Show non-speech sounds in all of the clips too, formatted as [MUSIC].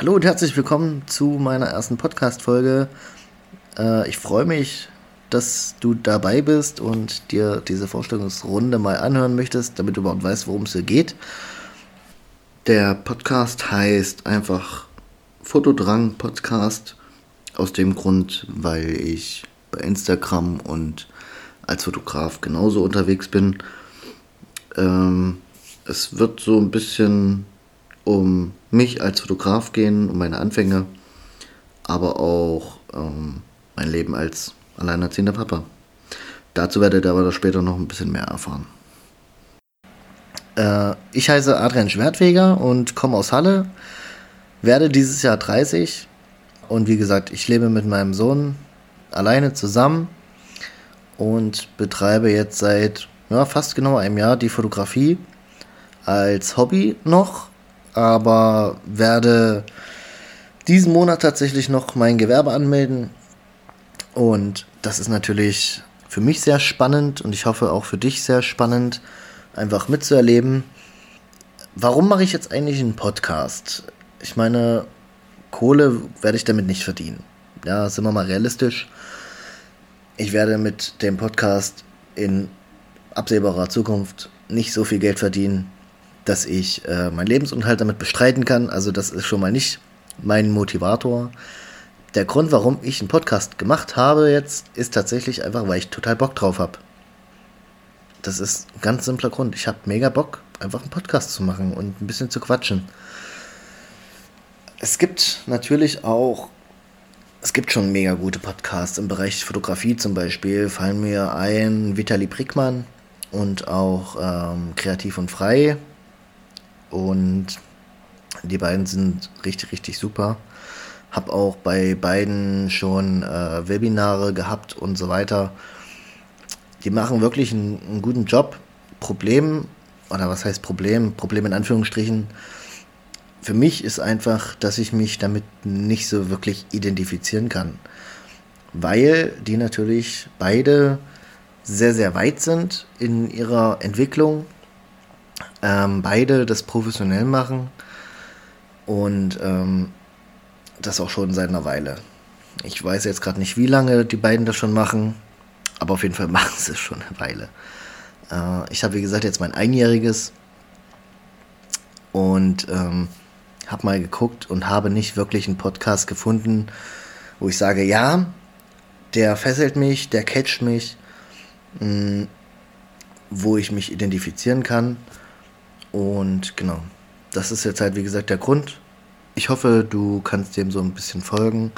Hallo und herzlich willkommen zu meiner ersten Podcast-Folge. Äh, ich freue mich, dass du dabei bist und dir diese Vorstellungsrunde mal anhören möchtest, damit du überhaupt weißt, worum es hier geht. Der Podcast heißt einfach Fotodrang Podcast aus dem Grund, weil ich bei Instagram und als Fotograf genauso unterwegs bin. Ähm, es wird so ein bisschen um mich als Fotograf gehen, um meine Anfänge, aber auch ähm, mein Leben als alleinerziehender Papa. Dazu werdet ihr aber später noch ein bisschen mehr erfahren. Äh, ich heiße Adrian Schwertweger und komme aus Halle, werde dieses Jahr 30 und wie gesagt, ich lebe mit meinem Sohn alleine zusammen und betreibe jetzt seit ja, fast genau einem Jahr die Fotografie als Hobby noch aber werde diesen Monat tatsächlich noch mein Gewerbe anmelden. Und das ist natürlich für mich sehr spannend und ich hoffe auch für dich sehr spannend, einfach mitzuerleben. Warum mache ich jetzt eigentlich einen Podcast? Ich meine, Kohle werde ich damit nicht verdienen. Ja, sind wir mal realistisch. Ich werde mit dem Podcast in absehbarer Zukunft nicht so viel Geld verdienen, dass ich äh, meinen Lebensunterhalt damit bestreiten kann. Also das ist schon mal nicht mein Motivator. Der Grund, warum ich einen Podcast gemacht habe jetzt, ist tatsächlich einfach, weil ich total Bock drauf habe. Das ist ein ganz simpler Grund. Ich habe mega Bock, einfach einen Podcast zu machen und ein bisschen zu quatschen. Es gibt natürlich auch, es gibt schon mega gute Podcasts im Bereich Fotografie zum Beispiel. Fallen mir ein Vitali Brickmann und auch ähm, Kreativ und Frei und die beiden sind richtig, richtig super. Hab auch bei beiden schon äh, Webinare gehabt und so weiter. Die machen wirklich einen, einen guten Job. Problem, oder was heißt Problem? Problem in Anführungsstrichen. Für mich ist einfach, dass ich mich damit nicht so wirklich identifizieren kann. Weil die natürlich beide sehr, sehr weit sind in ihrer Entwicklung ähm, beide das professionell machen und ähm, das auch schon seit einer Weile. Ich weiß jetzt gerade nicht, wie lange die beiden das schon machen, aber auf jeden Fall [LAUGHS] machen sie es schon eine Weile. Äh, ich habe, wie gesagt, jetzt mein einjähriges und ähm, habe mal geguckt und habe nicht wirklich einen Podcast gefunden, wo ich sage, ja, der fesselt mich, der catcht mich, mh, mm, wo ich mich identifizieren kann und genau, das ist jetzt halt, wie gesagt, der Grund. Ich hoffe, du kannst dem so ein bisschen folgen.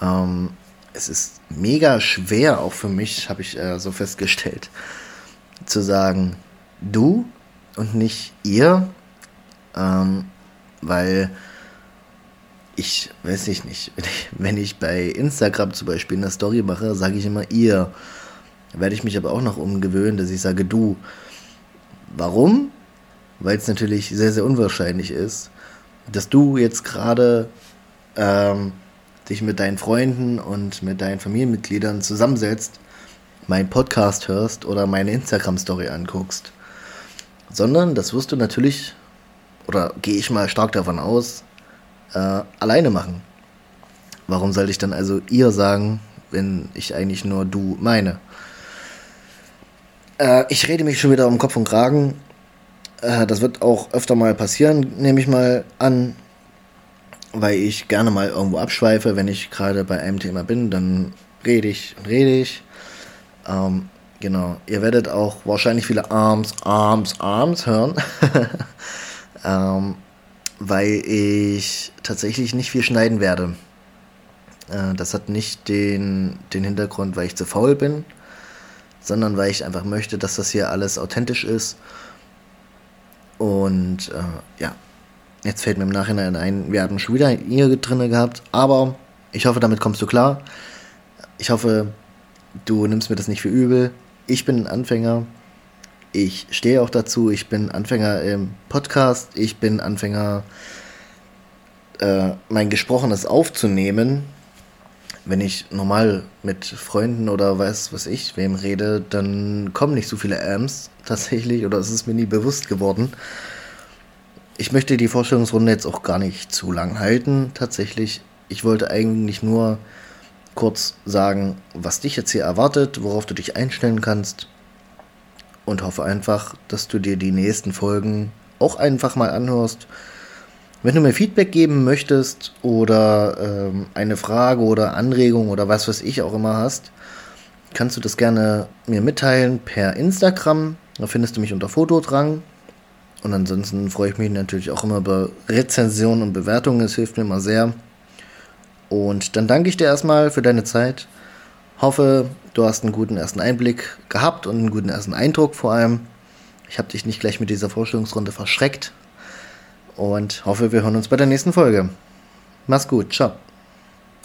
Ähm, es ist mega schwer, auch für mich, habe ich äh, so festgestellt, zu sagen, du und nicht ihr, ähm, weil ich weiß ich nicht, wenn ich, wenn ich bei Instagram zum Beispiel eine Story mache, sage ich immer ihr. Werde ich mich aber auch noch umgewöhnen, dass ich sage du. Warum? Weil es natürlich sehr, sehr unwahrscheinlich ist, dass du jetzt gerade ähm, dich mit deinen Freunden und mit deinen Familienmitgliedern zusammensetzt, meinen Podcast hörst oder meine Instagram-Story anguckst. Sondern das wirst du natürlich, oder gehe ich mal stark davon aus, äh, alleine machen. Warum sollte ich dann also ihr sagen, wenn ich eigentlich nur du meine? Äh, ich rede mich schon wieder um Kopf und Kragen. Äh, das wird auch öfter mal passieren, nehme ich mal an, weil ich gerne mal irgendwo abschweife. Wenn ich gerade bei einem Thema bin, dann rede ich und rede ich. Ähm, genau, ihr werdet auch wahrscheinlich viele Arms, Arms, Arms hören. [LAUGHS] ähm, weil ich tatsächlich nicht viel schneiden werde. Äh, das hat nicht den, den Hintergrund, weil ich zu faul bin, sondern weil ich einfach möchte, dass das hier alles authentisch ist und äh, ja, jetzt fällt mir im Nachhinein ein, wir hatten schon wieder ihr drin gehabt, aber ich hoffe, damit kommst du klar. Ich hoffe, du nimmst mir das nicht für übel. Ich bin ein Anfänger. Ich stehe auch dazu. Ich bin Anfänger im Podcast. Ich bin Anfänger, äh, mein Gesprochenes aufzunehmen. Wenn ich normal mit Freunden oder weiß was ich wem rede, dann kommen nicht so viele Amps tatsächlich oder es ist mir nie bewusst geworden. ich möchte die Vorstellungsrunde jetzt auch gar nicht zu lang halten, tatsächlich. Ich wollte eigentlich nur kurz sagen, was dich jetzt hier erwartet, worauf du dich einstellen kannst. Und hoffe einfach, dass du dir die nächsten Folgen auch einfach mal anhörst. Wenn du mir Feedback geben möchtest oder ähm, eine Frage oder Anregung oder was weiß ich auch immer hast, kannst du das gerne mir mitteilen per Instagram. Da findest du mich unter Fotodrang. Und ansonsten freue ich mich natürlich auch immer über Rezensionen und Bewertungen. Es hilft mir immer sehr. Und dann danke ich dir erstmal für deine Zeit. Hoffe, du hast einen guten ersten Einblick gehabt und einen guten ersten Eindruck vor allem. Ich habe dich nicht gleich mit dieser Vorstellungsrunde verschreckt. Und hoffe, wir hören uns bei der nächsten Folge. Mach's gut. Ciao.